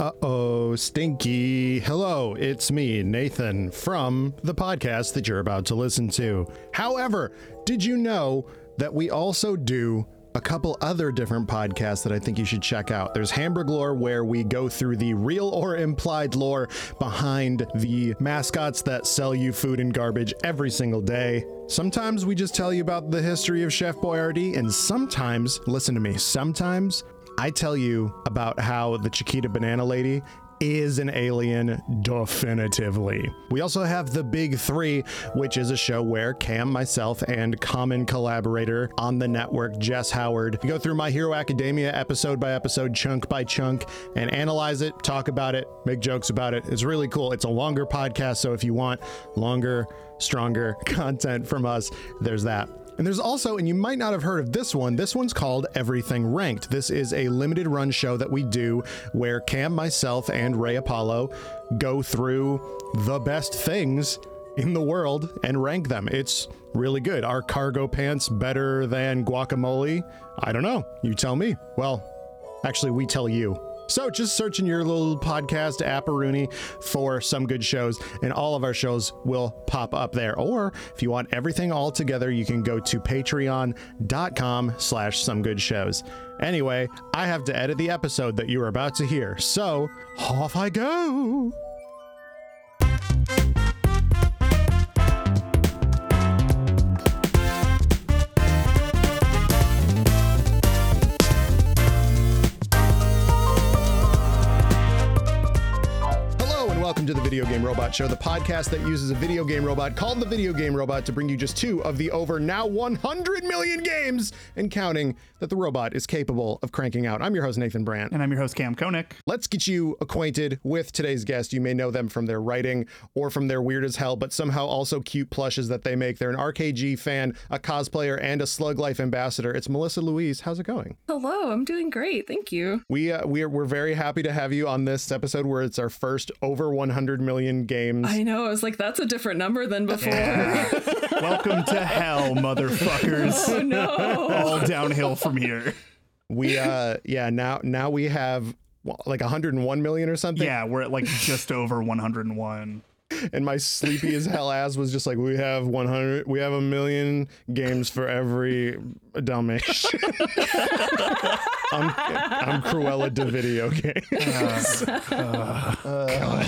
Uh oh, stinky. Hello, it's me, Nathan, from the podcast that you're about to listen to. However, did you know that we also do a couple other different podcasts that I think you should check out. There's Hamburg Lore, where we go through the real or implied lore behind the mascots that sell you food and garbage every single day. Sometimes we just tell you about the history of Chef Boyardee, and sometimes, listen to me, sometimes I tell you about how the Chiquita Banana Lady is an alien, definitively. We also have The Big Three, which is a show where Kam, myself, and common collaborator on the network, Jess Howard, go through My Hero Academia episode by episode, chunk by chunk, and analyze it, talk about it, make jokes about it. It's really cool. It's a longer podcast, so if you want longer, stronger content from us, there's that. And there's also, and you might not have heard of this one, this one's called Everything Ranked. This is a limited run show that we do where Kam, myself, and Ray Apollo go through the best things in the world and rank them. It's really good. Are cargo pants better than guacamole? I don't know. You tell me. Well, actually, we tell you. So just search in your little podcast apparoonie for some good shows, and all of our shows will pop up there. Or if you want everything all together, you can go to patreon.com slash some good shows. Anyway, I have to edit the episode that you are about to hear. So off I go. Video Game Robot Show, the podcast that uses a video game robot called the Video Game Robot to bring you just two of the over now 100 million games and counting that the robot is capable of cranking out. I'm your host, Nathan Brandt. And I'm your host, Kam Koenig. Let's get you acquainted with today's guest. You may know them from their writing or from their weird as hell, but somehow also cute plushes that they make. They're an RKG fan, a cosplayer, and a Slug Life ambassador. It's Melissa Louise. How's it going? Hello, I'm doing great. Thank you. We uh, we're we're very happy to have you on this episode where it's our first over 100 million games. I know. I was like, that's a different number than before. Welcome to hell, motherfuckers. oh no. All downhill from here. we uh yeah now now we have well, like 101 million or something. Yeah, we're at like just over 101. and my sleepy as hell ass was just like we have 100 we have a million games for every dalmatian i'm i'm cruella de video games. Uh, uh,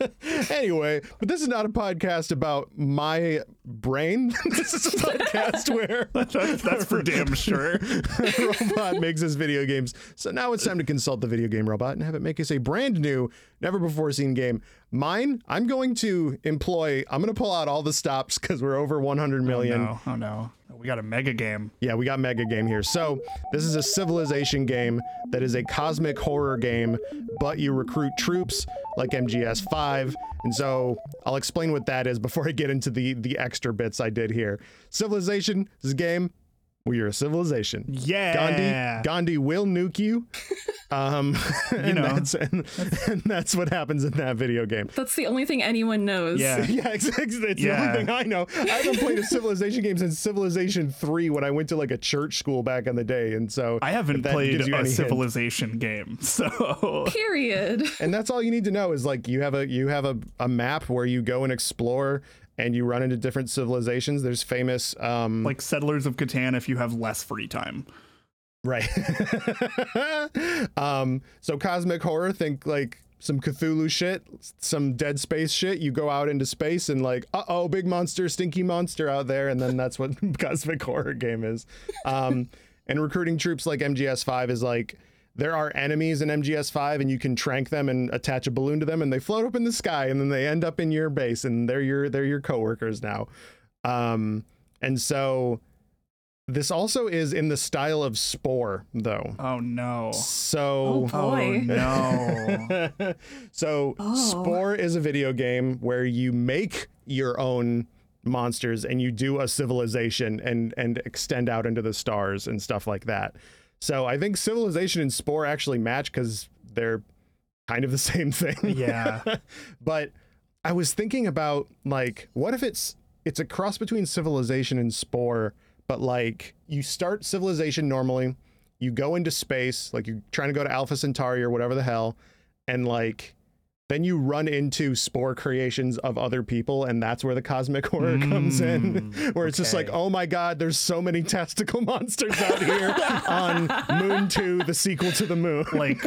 anyway but this is not a podcast about my brain this is a podcast where That's, that's for damn sure. robot makes us video games. So now it's time to consult the video game robot and have it make us a brand new, never before seen game. Mine, I'm going to employ, I'm going to pull out all the stops because we're over 100 million. Oh, no, oh no. We got a mega game. Yeah, we got mega game here. So this is a civilization game that is a cosmic horror game, but you recruit troops like MGS5. And so I'll explain what that is before I get into the the extra bits I did here. Civilization is a game where you're a civilization. Yeah. Gandhi, Gandhi will nuke you. Um, and, know. that's, and, and that's what happens in that video game. That's the only thing anyone knows. Yeah. Yeah, exactly. It's the Yeah. only thing I know. I haven't played a Civilization game since Civilization 3 when I went to like a church school back in the day. And so I haven't that played gives you a any hint. civilization game. So Period. And that's all you need to know is like you have a you have a, a map where you go and explore and you run into different civilizations. There's famous um like Settlers of Catan if you have less free time. Right. um, so cosmic horror, think like some Cthulhu shit, some Dead Space shit. You go out into space and like, uh oh, big monster, stinky monster out there, and then that's what cosmic horror game is. Um, and recruiting troops like MGS5 is like there are enemies in MGS5 and you can trank them and attach a balloon to them and they float up in the sky and then they end up in your base and they're your they're your coworkers now. Um, and so this also is in the style of Spore though. Oh no. So Oh, boy. Oh no. so Oh. Spore is a video game where you make your own monsters and you do a civilization and and extend out into the stars and stuff like that. So I think civilization and Spore actually match cuz they're kind of the same thing. Yeah. but I was thinking about like what if it's it's a cross between civilization and Spore, but like you start civilization normally, you go into space, like you're trying to go to Alpha Centauri or whatever the hell, and like then you run into spore creations of other people, and that's where the cosmic horror comes in, mm, where it's just like, oh my god, there's so many testicle monsters out here on Moon 2, the sequel to the moon. like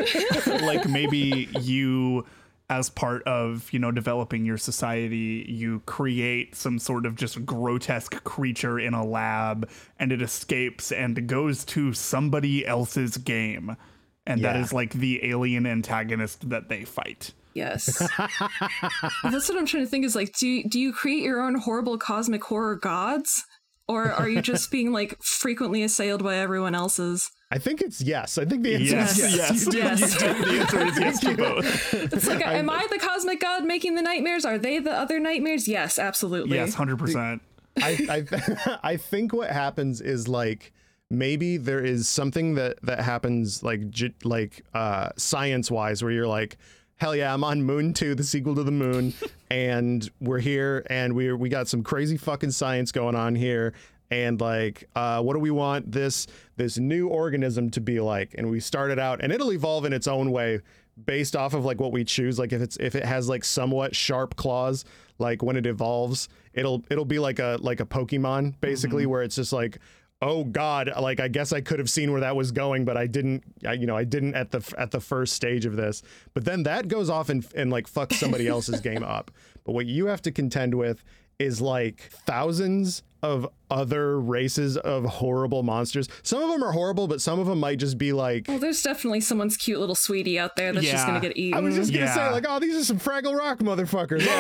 like maybe you as part of you know developing your society you create some sort of just grotesque creature in a lab and it escapes and goes to somebody else's game and that Yeah. is like the alien antagonist that they fight Yes. That's what I'm trying to think is like, do you, do you create your own horrible cosmic horror gods? Or are you just being like frequently assailed by everyone else's? I think it's yes. I think the answer yes is yes. yes, You do- Yes. You do. the answer is yes to both It's like, am I the cosmic god making the nightmares? Are they the other nightmares? Yes, absolutely. yes 100% I I, I think what happens is like maybe there is something that that happens like j- like uh science wise where you're like hell yeah i'm on moon 2 the sequel to the moon and we're here and we we got some crazy fucking science going on here and like uh what do we want this this new organism to be like? And we start it out and it'll evolve in its own way based off of like what we choose. Like if it's if it has like somewhat sharp claws like when it evolves it'll it'll be like a like a pokemon basically where it's just like oh god like i guess i could have seen where that was going but i didn't I, you know i didn't at the at the first stage of this. But then that goes off and and like fucks somebody else's game up. But what you have to contend with is like thousands of other races of horrible monsters some of them are horrible but some of them might just be like Well, there's definitely someone's cute little sweetie out there that's just gonna get eaten. I was just gonna say, like, oh, these are some Fraggle Rock motherfuckers. All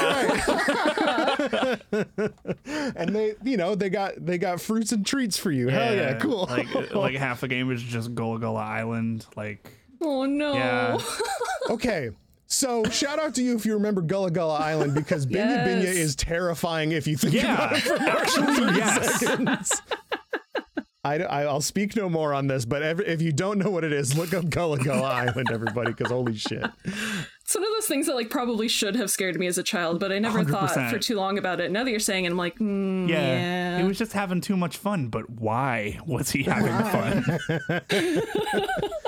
right. and they, you know, they got they got fruits and treats for you. Hell yeah, cool. like like half the game is just Gullah Gullah Island like oh no. yeah okay. So shout out to you if you remember Gullah Gullah Island because Binya Binya is terrifying if you think about it for actually yes seconds. I, I, will speak no more on this, but every, if you don't know what it is, look up Gullah Gullah Island, everybody, because holy shit. It's one of those things that like probably should have scared me as a child, but I never thought 100%. for too long about it. Now that you're saying it, I'm like, mm, Yeah. yeah. He was just having too much fun, but why was he having fun?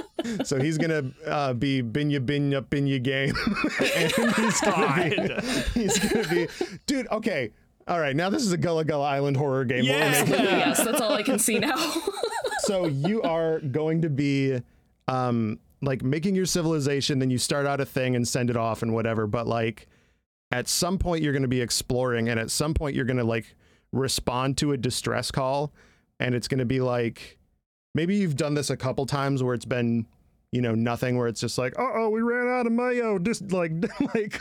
So he's gonna uh, be Binya Binya Binya game, and he's gonna be He's gonna be, dude. Okay, all right. Now this is a Gullah Gullah Island horror game. what we're making. Yeah. yes, that's all I can see now. So you are going to be, um, like making your civilization. Then you start out a thing and send it off and whatever. But like, at some point you're going to be exploring, and at some point you're going to like respond to a distress call, and it's going to be like, maybe you've done this a couple times where it's been. You know, nothing where it's just like, uh oh, we ran out of mayo. Just like, like,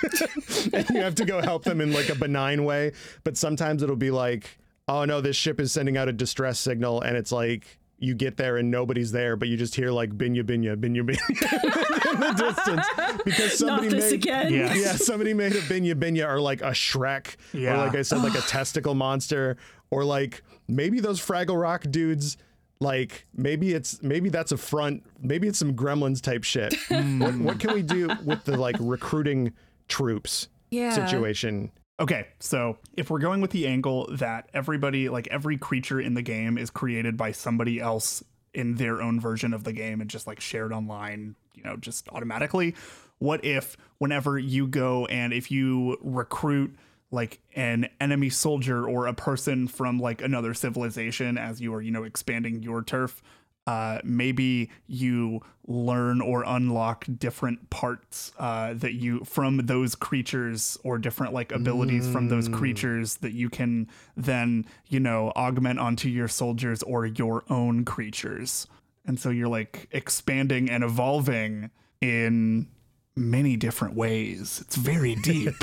and you have to go help them in like a benign way. But sometimes it'll be like, oh no, this ship is sending out a distress signal, and it's like you get there and nobody's there, but you just hear like binya binya binya binya in the distance because somebody Not this made again. Yeah. yeah somebody made a binya binya or like a Shrek or Yeah. like I said like a testicle monster or like maybe those Fraggle Rock dudes. Like maybe it's maybe that's a front. Maybe it's some Gremlins type shit. what, what hmm. can we do with the like recruiting troops Yeah. situation? Okay, so if we're going with the angle that everybody, like every creature in the game, is created by somebody else in their own version of the game and just like shared online, you know, just automatically, what if whenever you go and if you recruit like an enemy soldier or a person from like another civilization as you are, you know, expanding your turf, uh, maybe you learn or unlock different parts uh, that you from those creatures or different like abilities from those creatures that you can then you know augment onto your soldiers or your own creatures. And so you're like expanding and evolving in many different ways it's very deep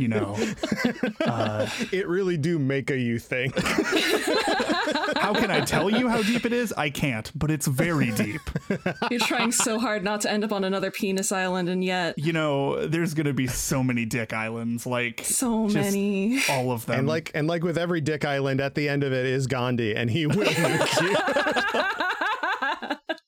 you know uh, It really do make a you think. how can i tell you how deep it is i can't but it's very deep You're trying so hard not to end up on another penis island, and yet you know, there's gonna be so many dick islands, like so many. all of them. And like and like with every Dick Island, at the end of it is Gandhi, and he will nuke you.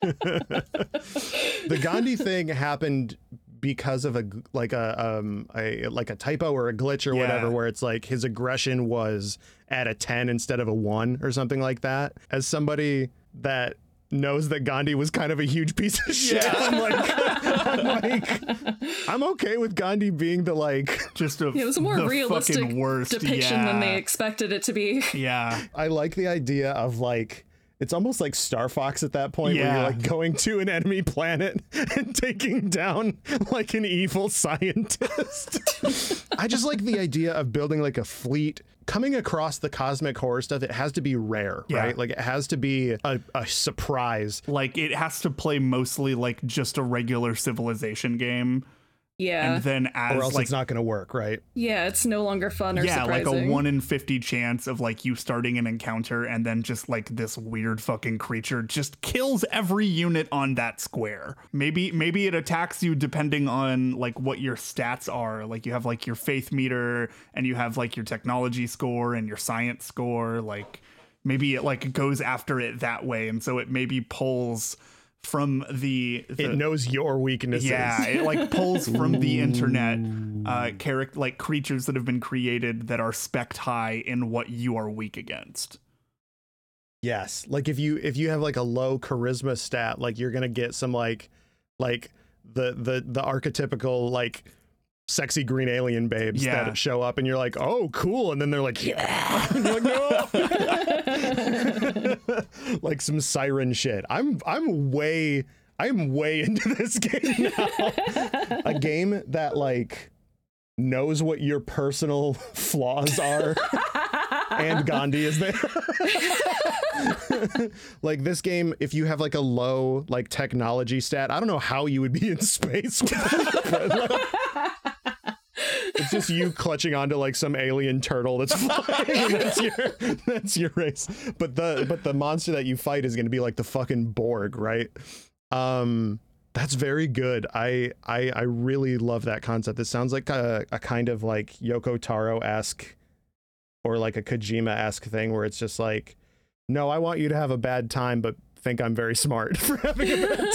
the Gandhi thing happened because of a g- like a um a like a typo or a glitch or Yeah. whatever, where it's like his aggression was at a ten instead of a one or something like that. As somebody that knows that Gandhi was kind of a huge piece of shit. I'm like, I'm like, I'm okay with Gandhi being the like. Just a It was a more the realistic fucking worst. depiction than they expected it to be. Yeah. I like the idea of like. It's almost like Star Fox at that point, where you're like going to an enemy planet and taking down like an evil scientist. I just like the idea of building like a fleet coming across the cosmic horror stuff. It has to be rare, Yeah. right? Like it has to be a, a surprise. Like it has to play mostly like just a regular civilization game. Yeah. And then as or else like it's not going to work, right? yeah, it's no longer fun or yeah, surprising. like a one in fifty chance of like you starting an encounter and then just like this weird fucking creature just kills every unit on that square. Maybe maybe it attacks you depending on like what your stats are. Like you have like your faith meter and you have like your technology score and your science score. Like maybe it like goes after it that way, and so it maybe pulls from the, the It knows your weaknesses. yeah, it like pulls from the internet uh character like creatures that have been created that are spec high in what you are weak against. Yes. Like if you if you have like a low charisma stat, like you're gonna get some like like the the the archetypical like sexy green alien babes Yeah. that show up and you're like, oh cool, and then they're like, yeah. And you're like, no. like some siren shit. I'm I'm way I'm way into this game now. a game that like knows what your personal flaws are and Gandhi is there. like this game, if you have like a low like technology stat, I don't know how you would be in space. With it's just you clutching onto like some alien turtle that's flying. that's your that's your race. But the but the monster that you fight is going to be like the fucking Borg, right? Um, that's very good. I I I really love that concept. This sounds like a, a kind of like Yoko Taro esque or like a Kojima esque thing where it's just like, no, I want you to have a bad time, but think I'm very smart for having a bad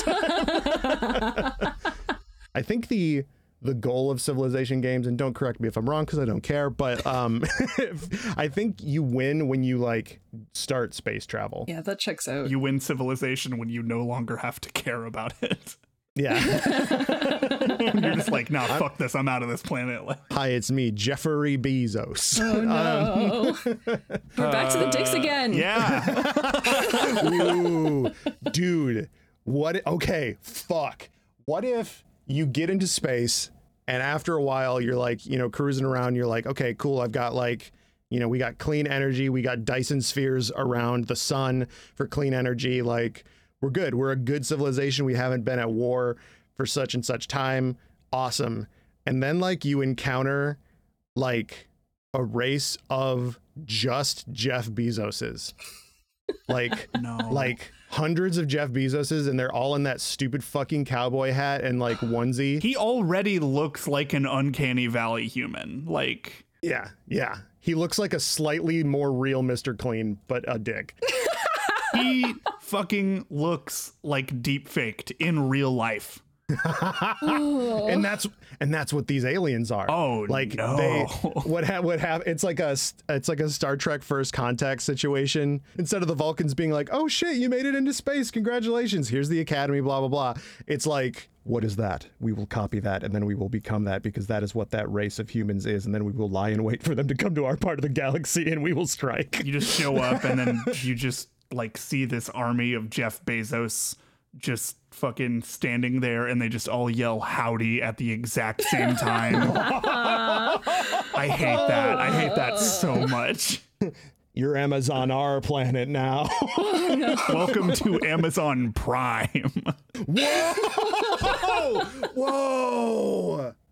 time. I think the the goal of civilization games, and don't correct me if I'm wrong because I don't care, but um, I think you win when you like start space travel. yeah, that checks out. You win civilization when you no longer have to care about it. Yeah. You're just like, nah, fuck this. I'm out of this planet. Hi, it's me, Jeffrey Bezos. oh no. We're back to the dicks again. yeah. Ooh, dude, what? Okay, fuck. What if you get into space and after a while you're like, you know, cruising around, you're like, okay, cool, I've got like, you know, we got clean energy, we got Dyson spheres around the sun for clean energy. Like, we're good. We're a good civilization. We haven't been at war for such and such time. Awesome. And then, like, you encounter like a race of just Jeff Bezoses. Like, No. like hundreds of Jeff Bezoses, and they're all in that stupid fucking cowboy hat and like onesie. he already looks like an uncanny valley human. Like, yeah, yeah. He looks like a slightly more real Mr. Clean, but a dick. he fucking looks like deep faked in real life. And that's and that's what these aliens are. Oh, like no. they what ha- what have it's like a s- it's like a Star Trek First Contact situation. Instead of the Vulcans being like, "Oh shit, you made it into space! Congratulations! Here's the Academy." Blah blah blah. It's like, what is that? We will copy that, and then we will become that because that is what that race of humans is, and then we will lie in wait for them to come to our part of the galaxy, and we will strike. You just show up and then you just like see this army of Jeff Bezos just fucking standing there and they just all yell howdy at the exact same time. I hate that. I hate that so much. You're Amazon our planet now. Welcome to Amazon Prime. Whoa! Whoa!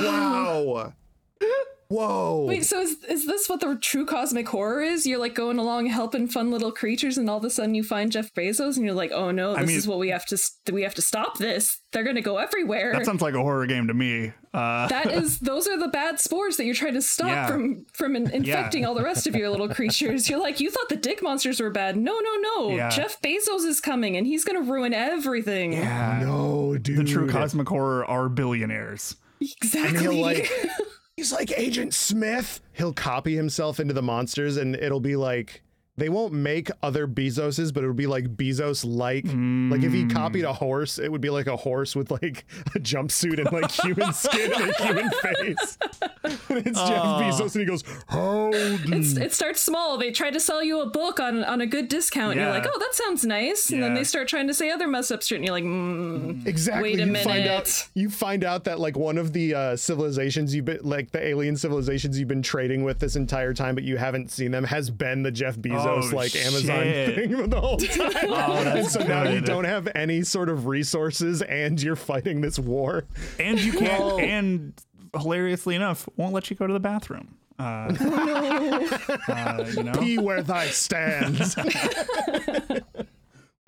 Wow! Whoa! Wait, so is is this what the true cosmic horror is? You're like going along helping fun little creatures, and all of a sudden you find Jeff Bezos, and you're like, "Oh no, this mean- is what we have to st- we have to stop this. They're gonna go everywhere." That sounds like a horror game to me. Uh, that is those are the bad spores that you're trying to stop Yeah. from from in- infecting all the rest of your little creatures. You're like, you thought the dick monsters were bad. No, no, no. Yeah. Jeff Bezos is coming, and he's gonna ruin everything. yeah. no, dude. The true cosmic horror are billionaires. Exactly. he'll like he's like Agent Smith. He'll copy himself into the monsters and it'll be like they won't make other Bezoses, but it would be like Bezos like. Like if he copied a horse, it would be like a horse with like a jumpsuit and like human skin and a human face. and it's Jeff Bezos and he goes, Howdy. It's, it starts small. They try to sell you a book on, on a good discount. And you're like, oh, that sounds nice. And then they start trying to say other mess up shit. And you're like, mm, Exactly. Wait a you find minute. out you find out that like one of the uh, civilizations you've been like the alien civilizations you've been trading with this entire time, but you haven't seen them, has been the Jeff Bezos Oh, like Amazon shit. thing the whole time. Oh, and that's so now you don't have any sort of resources, and you're fighting this war. and you can't and hilariously enough won't let you go to the bathroom uh, uh, you know Be where thy stands. well,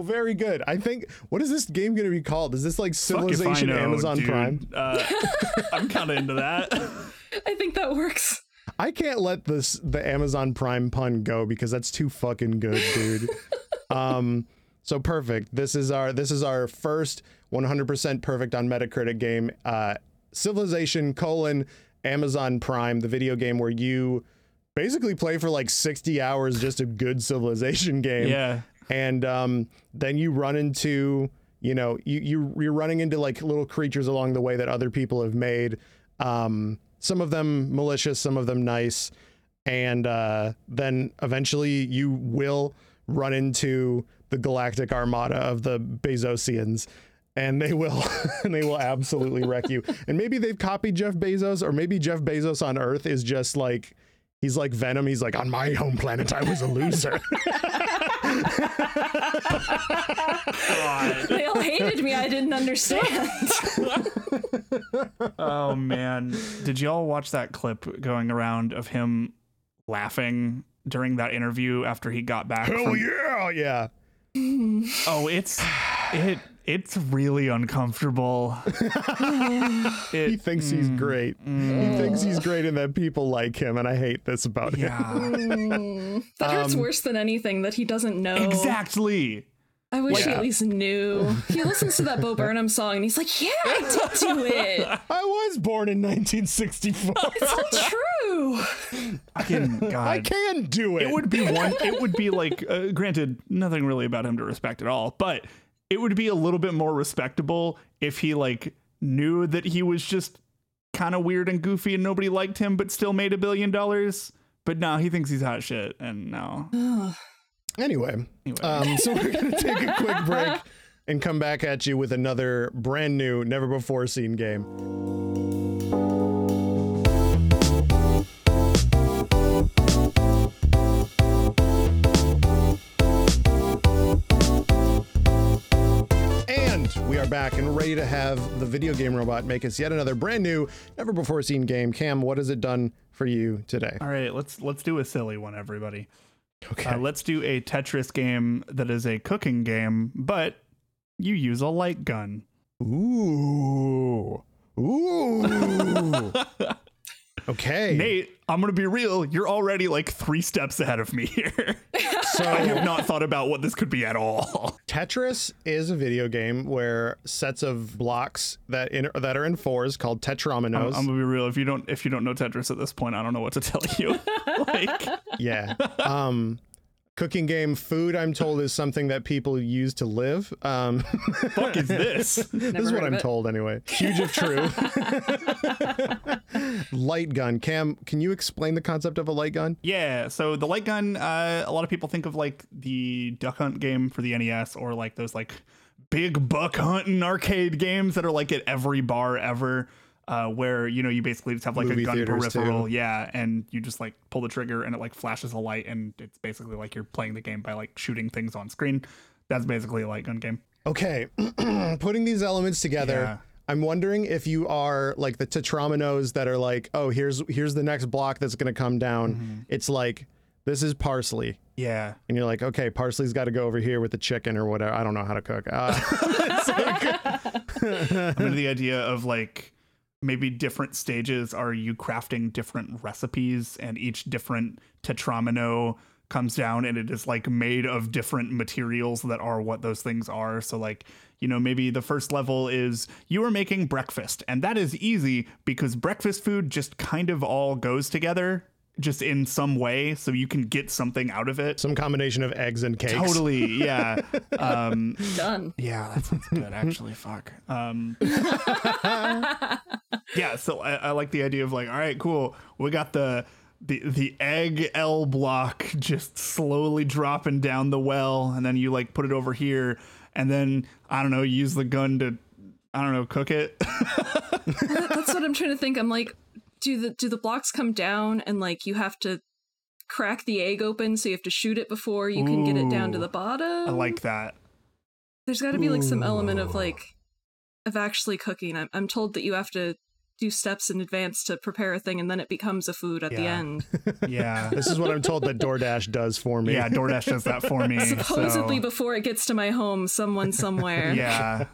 very good. I think. What is this game going to be called? Is this like Fuck if I Civilization know, Amazon dude. Prime? uh, i'm kind of into that I think that works. I can't let this the Amazon Prime pun go because that's too fucking good, dude. um, so perfect. This is our this is our first 100% perfect on Metacritic game. Uh, Civilization colon Amazon Prime, the video game where you basically play for like 60 hours just a good Civilization game yeah and um, then you run into you know you, you you're running into like little creatures along the way that other people have made um, some of them malicious some of them nice. And uh, then eventually you will run into the galactic armada of the bezosians and they will and they will absolutely wreck you. And maybe they've copied jeff bezos or maybe jeff bezos on earth is just like he's like venom. He's like on my home planet i was a loser They all hated me. I didn't understand. oh man did y'all watch that clip going around of him laughing during that interview after he got back Hell from- yeah, yeah. oh it's it it's really uncomfortable He it, thinks he's great. He thinks he's great and that people like him, and I hate this about him. That hurts Um, worse than anything that he doesn't know. exactly I wish he at least knew. He listens to that Bo Burnham song and he's like, yeah, I did do it. I was born in 1964. It's all true. fucking god I can do it. it would be one it would be like uh, granted nothing really about him to respect at all but it would be a little bit more respectable if he like knew that he was just kind of weird and goofy and nobody liked him but still made a billion dollars but now he thinks he's hot shit and no Anyway, Anyway. um, so we're gonna take a quick break and come back at you with another brand new, never before seen game. We are back and ready to have the video game robot make us yet another brand new, never before seen game. Kam, what has it done for you today? all right let's let's do a silly one everybody Okay. uh, let's do a tetris game that is a cooking game but you use a light gun Ooh. Ooh. okay. nate i'm gonna be real you're already like three steps ahead of me here So I have not thought about what this could be at all. Tetris is a video game where sets of blocks that in, that are in fours called tetrominoes. I'm gonna be real. If you don't, if you don't know Tetris at this point, I don't know what to tell you. like, yeah. Um cooking game food I'm told is something that people use to live. Um fuck is this? this is what I'm it. told anyway. Huge if true. light gun. Kam, can you explain the concept of a light gun? Yeah. So the light gun, uh, a lot of people think of like the Duck Hunt game for the NES, or like those like big buck hunting arcade games that are like at every bar ever. Uh, where you know you basically just have like Movie a gun peripheral, too. yeah, and you just like pull the trigger and it like flashes a light, and it's basically like you're playing the game by like shooting things on screen. That's basically a light gun game. Okay, putting these elements together. Yeah. I'm wondering if you are like the tetrominos that are like, oh, here's here's the next block that's gonna come down. Mm-hmm. It's like this is parsley, Yeah, and you're like, okay, parsley's got to go over here with the chicken or whatever. I don't know how to cook. Uh, I'm into the idea of like maybe different stages are you crafting different recipes and each different tetromino comes down and it is like made of different materials that are what those things are. So like you know maybe the first level is you are making breakfast and that is easy because breakfast food just kind of all goes together just in some way so you can get something out of it. Some combination of eggs and cakes. Totally, yeah. Um, Done. yeah, that sounds good. Actually, fuck. Um, yeah, so I, I like the idea of like, all right, cool. We got the the the egg L block just slowly dropping down the well, and then you like put it over here, and then I don't know, use the gun to I don't know, cook it. That's what I'm trying to think. I'm like, do the do the blocks come down and like you have to crack the egg open so you have to shoot it before you can get it down to the bottom? I like that. There's got to be like some element of like of actually cooking. I'm I'm told that you have to do steps in advance to prepare a thing and then it becomes a food at the end. Yeah. This is what I'm told that DoorDash does for me. yeah, DoorDash does that for me. Supposedly so- before it gets to my home, someone somewhere. Yeah.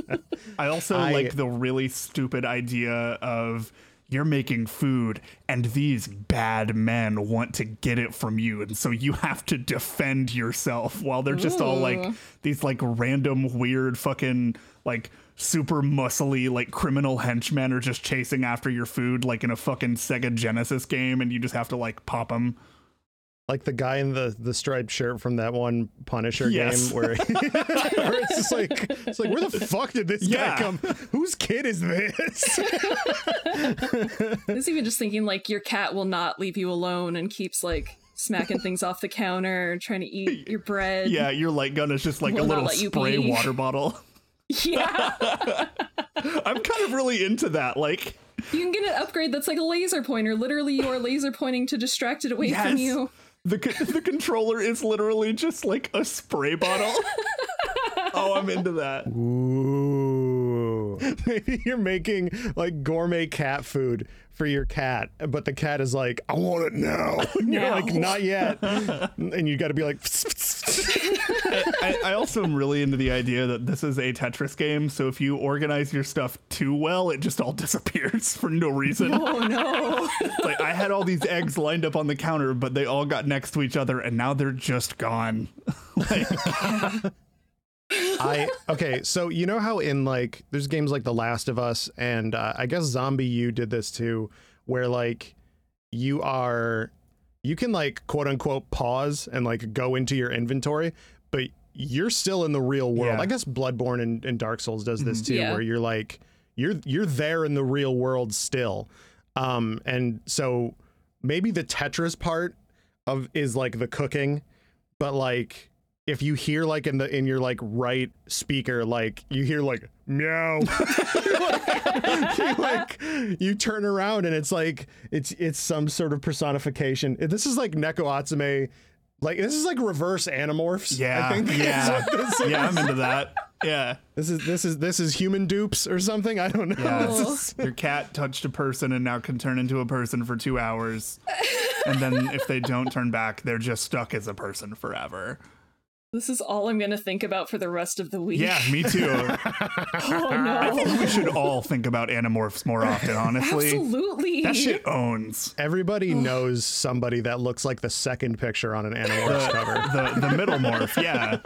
I also I- like the really stupid idea of you're making food and these bad men want to get it from you and so you have to defend yourself while they're just all like these like random weird fucking like super muscly like criminal henchmen are just chasing after your food like in a fucking Sega Genesis game and you just have to like pop them. Like the guy in the the striped shirt from that one Punisher Yes. game where, where it's just like it's like where the fuck did this Yeah. guy come? Whose kid is this? I was even just thinking like your cat will not leave you alone and keeps like smacking things off the counter, trying to eat your bread. Yeah, your light gun is just like Will a little let you spray pee. water bottle. Yeah. I'm kind of really into that. Like You can get an upgrade that's like a laser pointer. Literally, you are laser pointing to distract it away from you. The the controller is literally just like a spray bottle. oh, I'm into that. Ooh. Maybe you're making like gourmet cat food for your cat, but the cat is like, I want it now. And you're Now. like, not yet. and you got to be like, I, I also am really into the idea that this is a Tetris game, so if you organize your stuff too well, it just all disappears for no reason. Oh no. Like I had all these eggs lined up on the counter, but they all got next to each other, and now they're just gone. like, I okay, so you know how in like there's games like The Last of Us and uh, I guess ZombiU did this too, where like you are you can like quote unquote pause and like go into your inventory, but you're still in the real world. Yeah. I guess Bloodborne and, and Dark Souls does this too, Yeah. where you're like you're you're there in the real world still. Um and so maybe the Tetris part of is like the cooking, but like if you hear like in the in your like right speaker like you hear like meow you like you turn around and it's like it's it's some sort of personification this is like neko atsume like this is like reverse animorphs yeah, i think yeah, is. yeah. I'm into that. Yeah. this is this is this is human dupes or something i don't know Yeah. This is- Your cat touched a person and now can turn into a person for two hours. And then if they don't turn back, they're just stuck as a person forever. This is all I'm gonna think about for the rest of the week. Yeah, me too. Oh no. I think we should all think about animorphs more often, honestly. Absolutely. That shit owns. everybody knows somebody that looks like the second picture on an animorphs cover The the middle morph, yeah.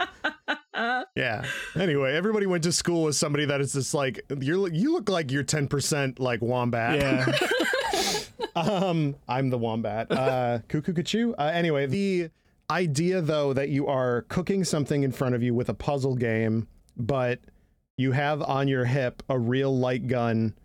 Yeah. Anyway, everybody went to school with somebody that is just like you're. You look like you're ten percent like wombat. Yeah. Um, I'm the wombat. Uh, cuckoo cuckoo. Uh, anyway, the idea though that you are cooking something in front of you with a puzzle game, but you have on your hip a real light gun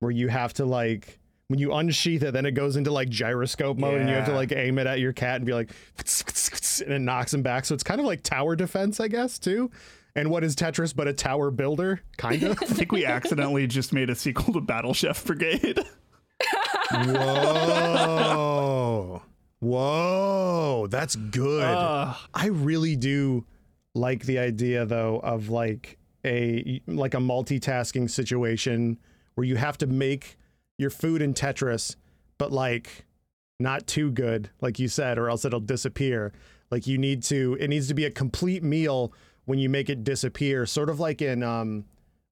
where you have to like when you unsheath it, then it goes into like gyroscope mode, and you have to like aim it at your cat and be like, and it knocks him back. So it's kind of like tower defense, I guess, too. And what is Tetris but a tower builder? Kind of. I think we accidentally just made a sequel to Battle Chef Brigade. Whoa. Whoa. That's good. Ugh. I really do like the idea though of like a like a multitasking situation where you have to make your food in Tetris, but like not too good, like you said, or else it'll disappear. Like you need to it needs to be a complete meal when you make it disappear, sort of like in um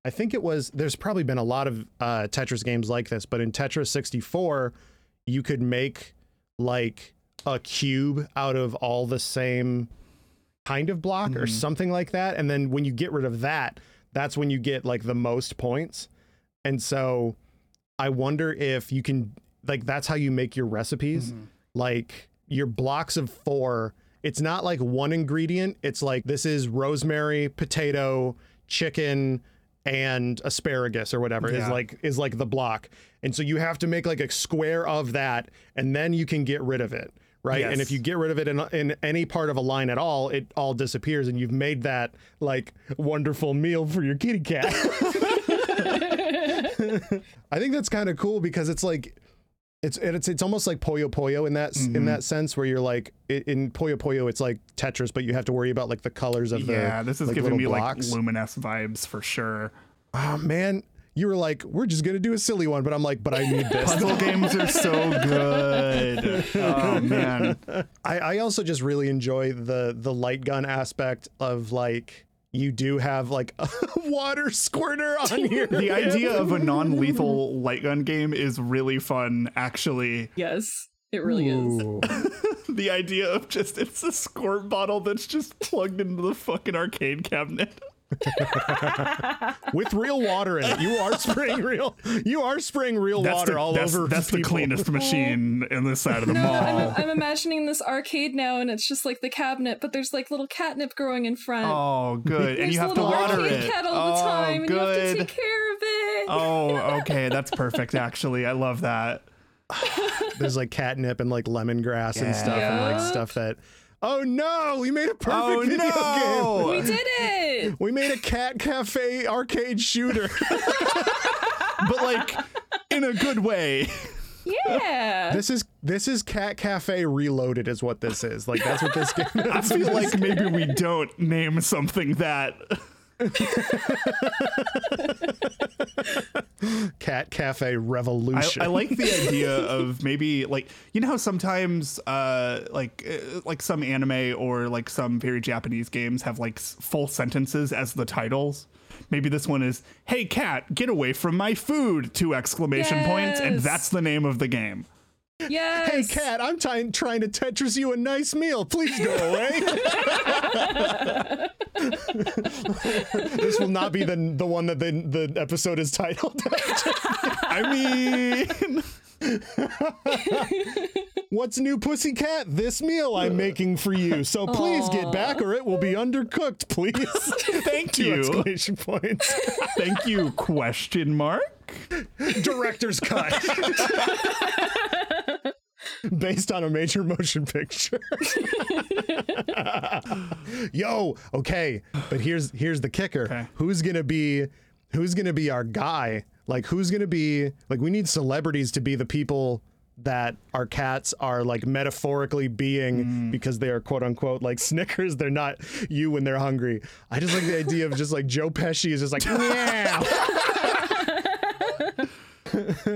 I think it was there's probably been a lot of uh Tetris games like this, but in Tetris 64 you could make like a cube out of all the same kind of block or mm-hmm. something like that and then when you get rid of that that's when you get like the most points and so i wonder if you can like that's how you make your recipes mm-hmm. like your blocks of four. It's not like one ingredient. It's like this is rosemary, potato, chicken, and asparagus or whatever is like is like the block. And so you have to make like a square of that, and then you can get rid of it. Right. And if you get rid of it in, in any part of a line at all, it all disappears and you've made that like wonderful meal for your kitty cat. I think that's kind of cool because it's like it's it's it's almost like Puyo Puyo in that s in mm-hmm. that sense where you're like in Puyo Puyo it's like Tetris but you have to worry about like the colors of the yeah, this is like, giving me blocks. like Lumines vibes for sure. oh man, you were like we're just gonna do a silly one, but I'm like but I need this. Puzzle games are so good. Oh man. I, I also just really enjoy the the light gun aspect of like you do have like a water squirter on here. The idea of a non-lethal light gun game is really fun actually. Yes, it really is. The idea of just it's a squirt bottle that's just plugged into the fucking arcade cabinet. with real water in it. You are spraying real. You are spraying real That's water the, all that's, over. that's the cleanest machine in this side of the No, mall. I'm, I'm imagining this arcade now, and it's just like the cabinet, but there's like little catnip growing in front. Oh, good. and there's you a have to little water arcade it. cat all the oh, time, and you have to take care of it. Oh, okay. That's perfect, actually. I love that. There's like catnip and like lemongrass and stuff and like stuff that. Oh no! We made a perfect Oh, video game. no. we did it! We made a cat cafe arcade shooter. But, like, in a good way. Yeah. this is this is cat cafe reloaded is what this is. Like that's what this game is. I feel like maybe we don't name something that. Cat cafe revolution. I like the idea of maybe like you know how sometimes uh like uh, like some anime or like some very Japanese games have like full sentences as the titles. Maybe this one is "Hey cat, get away from my food!" two exclamation points, and that's the name of the game. Yes. Hey cat, I'm trying trying to Tetris you a nice meal. Please go away. this will not be the the one that the the episode is titled. I mean, What's new, pussycat? This meal I'm uh. making for you. So please get back, or it will be undercooked. Please. thank Two you, exclamation points. thank you? Question mark. Director's cut. Based on a major motion picture. Yo, okay, but here's here's the kicker. Okay. Who's gonna be who's gonna be our guy? Like who's gonna be like we need celebrities to be the people that our cats are like metaphorically being mm. because they are quote unquote like Snickers. They're not you when they're hungry. I just like the idea of just like Joe Pesci is just like yeah.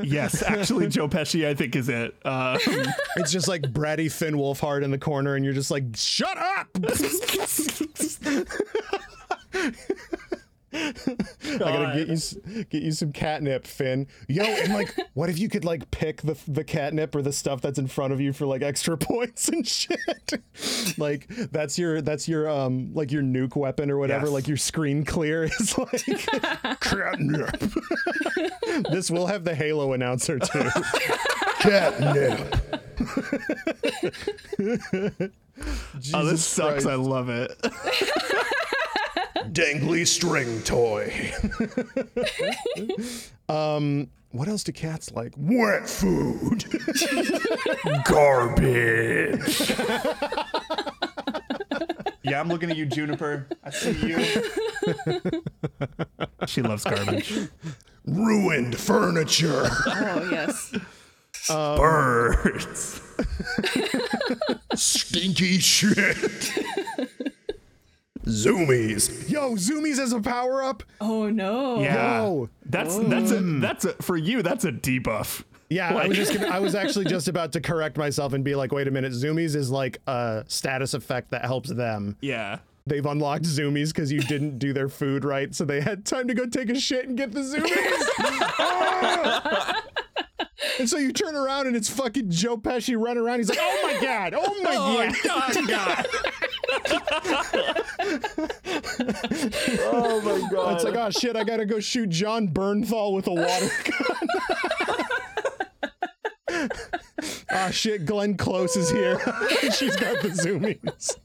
Yes, actually, Joe Pesci, I think is it. Uh, It's just like bratty Finn Wolfhard in the corner, and you're just like, shut up! I gotta get you get you some catnip, Finn. Yo, and like, what if you could like pick the the catnip or the stuff that's in front of you for like extra points and shit? like that's your that's your um like your nuke weapon or whatever. Yes. Like your screen clear is like catnip. this will have the Halo announcer too. catnip. oh, this sucks. Christ. I love it. Dangly string toy. um, what else do cats like? Wet food. Garbage. Yeah, I'm looking at you, Juniper. I see you. she loves garbage. Ruined furniture. Oh, yes. Birds. Stinky shit. Zoomies. Yo, Zoomies as a power up. Oh, no. Yeah. Yo. That's that's a that's a for you. That's a debuff. Yeah, I was just gonna, I was actually just about to correct myself and be like, wait a minute, Zoomies is like a status effect that helps them. Yeah. They've unlocked Zoomies because you didn't do their food right, so they had time to go take a shit and get the Zoomies. Ah! And so you turn around and it's fucking Joe Pesci running around. He's like, "Oh my god! Oh my god!" God. oh my god. It's like, "Oh shit! I gotta go shoot Jon Bernthal with a water gun." Ah, shit, Glenn Close is here. She's got the zoomies.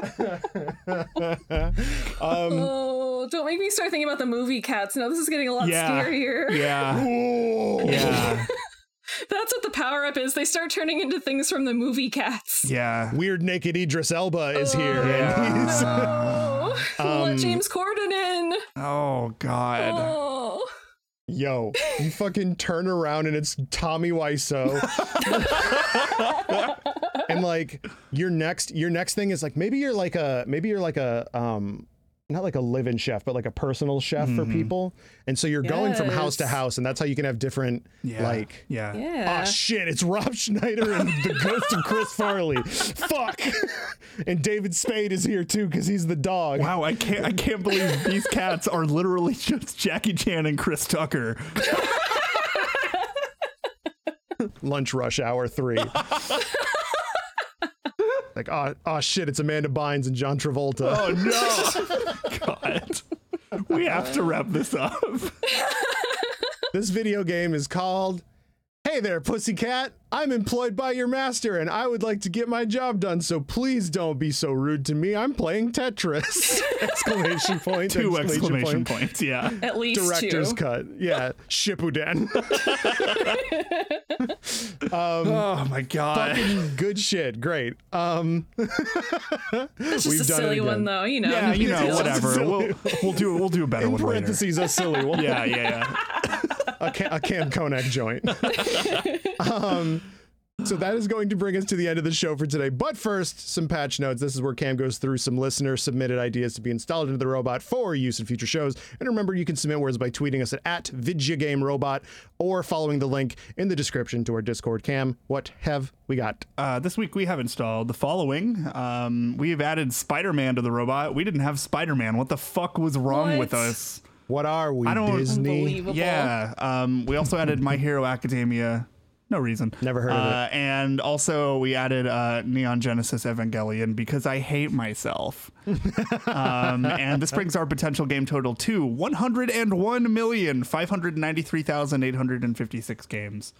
oh, don't make me start thinking about the movie Cats. Now this is getting a lot Yeah. scarier. Yeah. Ooh. Yeah. That's what the power up is. They start turning into things from the movie Cats. Yeah. Weird naked Idris Elba is here. Yeah. And he's, Oh, Um, let James Corden in. Oh God. Oh. yo, you fucking turn around and it's Tommy Wiseau. and like your next your next thing is like maybe you're like a maybe you're like a um not like a live-in chef, but like a personal chef for people. And so you're going from house to house, and that's how you can have different Yeah. like Yeah. Yeah. Oh shit, it's Rob Schneider and the ghost of Chris Farley. Fuck. And David Spade is here too because he's the dog. Wow, I can't I can't believe these cats are literally just Jackie Chan and Chris Tucker. Lunch rush hour three. like, oh, oh shit, it's Amanda Bynes and John Travolta. Oh no. God. We have to wrap this up. This video game is called Hey there, pussycat. I'm employed by your master and I would like to get my job done, so please don't be so rude to me. I'm playing Tetris. exclamation point. Two exclamation points. Yeah. At least Director's two. cut. Yeah. Shippuden. Oh my God. Fucking good shit. Great. Um It's just We've a done silly one though, you know. Yeah, you know, whatever. We'll we'll do we'll do a better in one later. parentheses a silly one. Yeah, yeah, yeah. A, Kam, a Kam Konak joint. um, so that is going to bring us to the end of the show for today. But first, some patch notes. This is where Kam goes through some listener submitted ideas to be installed into the robot for use in future shows. And remember, you can submit words by tweeting us at, at VidyaGameRobot or following the link in the description to our Discord. Kam, what have we got? Uh, this week we have installed the following. Um, we have added Spider-Man to the robot. We didn't have Spider-Man. What the fuck was wrong with us? What are we, I don't- Disney? Unbelievable. Yeah. Um, we also added My Hero Academia. No reason. Never heard of it. And also we added uh, Neon Genesis Evangelion because I hate myself. um, and this brings our potential game total to 101,593,856 games.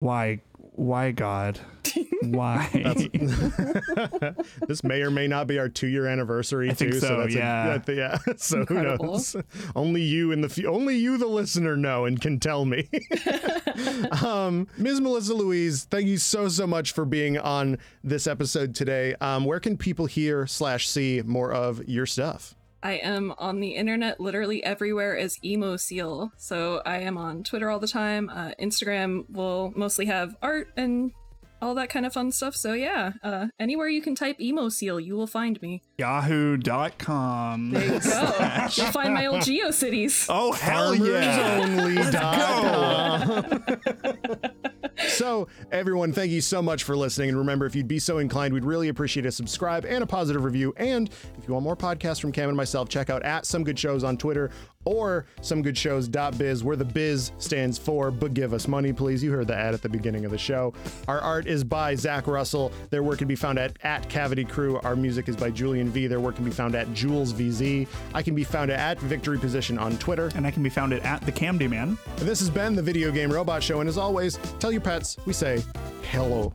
Why? Why, God? Why? this may or may not be our two-year anniversary I think too. so, that's a- yeah. that- yeah. So Incredible. who knows? Only you and the fe- only you, the listener, know and can tell me. um, Ms. Melissa Louise, thank you so so much for being on this episode today. Um, where can people hear slash see more of your stuff? I am on the internet literally everywhere as emo seal. So I am on Twitter all the time. Uh, Instagram will mostly have art and all that kind of fun stuff. So yeah, uh, anywhere you can type emo seal, you will find me. Yahoo.com. There you go. You'll find my old GeoCities. Oh, hell yeah. FarmersOnly.com. so, everyone, thank you so much for listening. And remember, if you'd be so inclined, we'd really appreciate a subscribe and a positive review. And if you want more podcasts from Kam and myself, check out at Some Good Shows on Twitter or somegoodshows.biz, where the biz stands for But Give Us Money, please. You heard the ad at the beginning of the show. Our art is by Zack Russell. Their work can be found at, at Cavity Crew. Our music is by Julian V. Their work can be found at Jules VZ. I can be found at Victory Position on Twitter. And I can be found at, the Camdy Man. And this has been the Video Game Robot Show. And as always, tell your pets we say hello.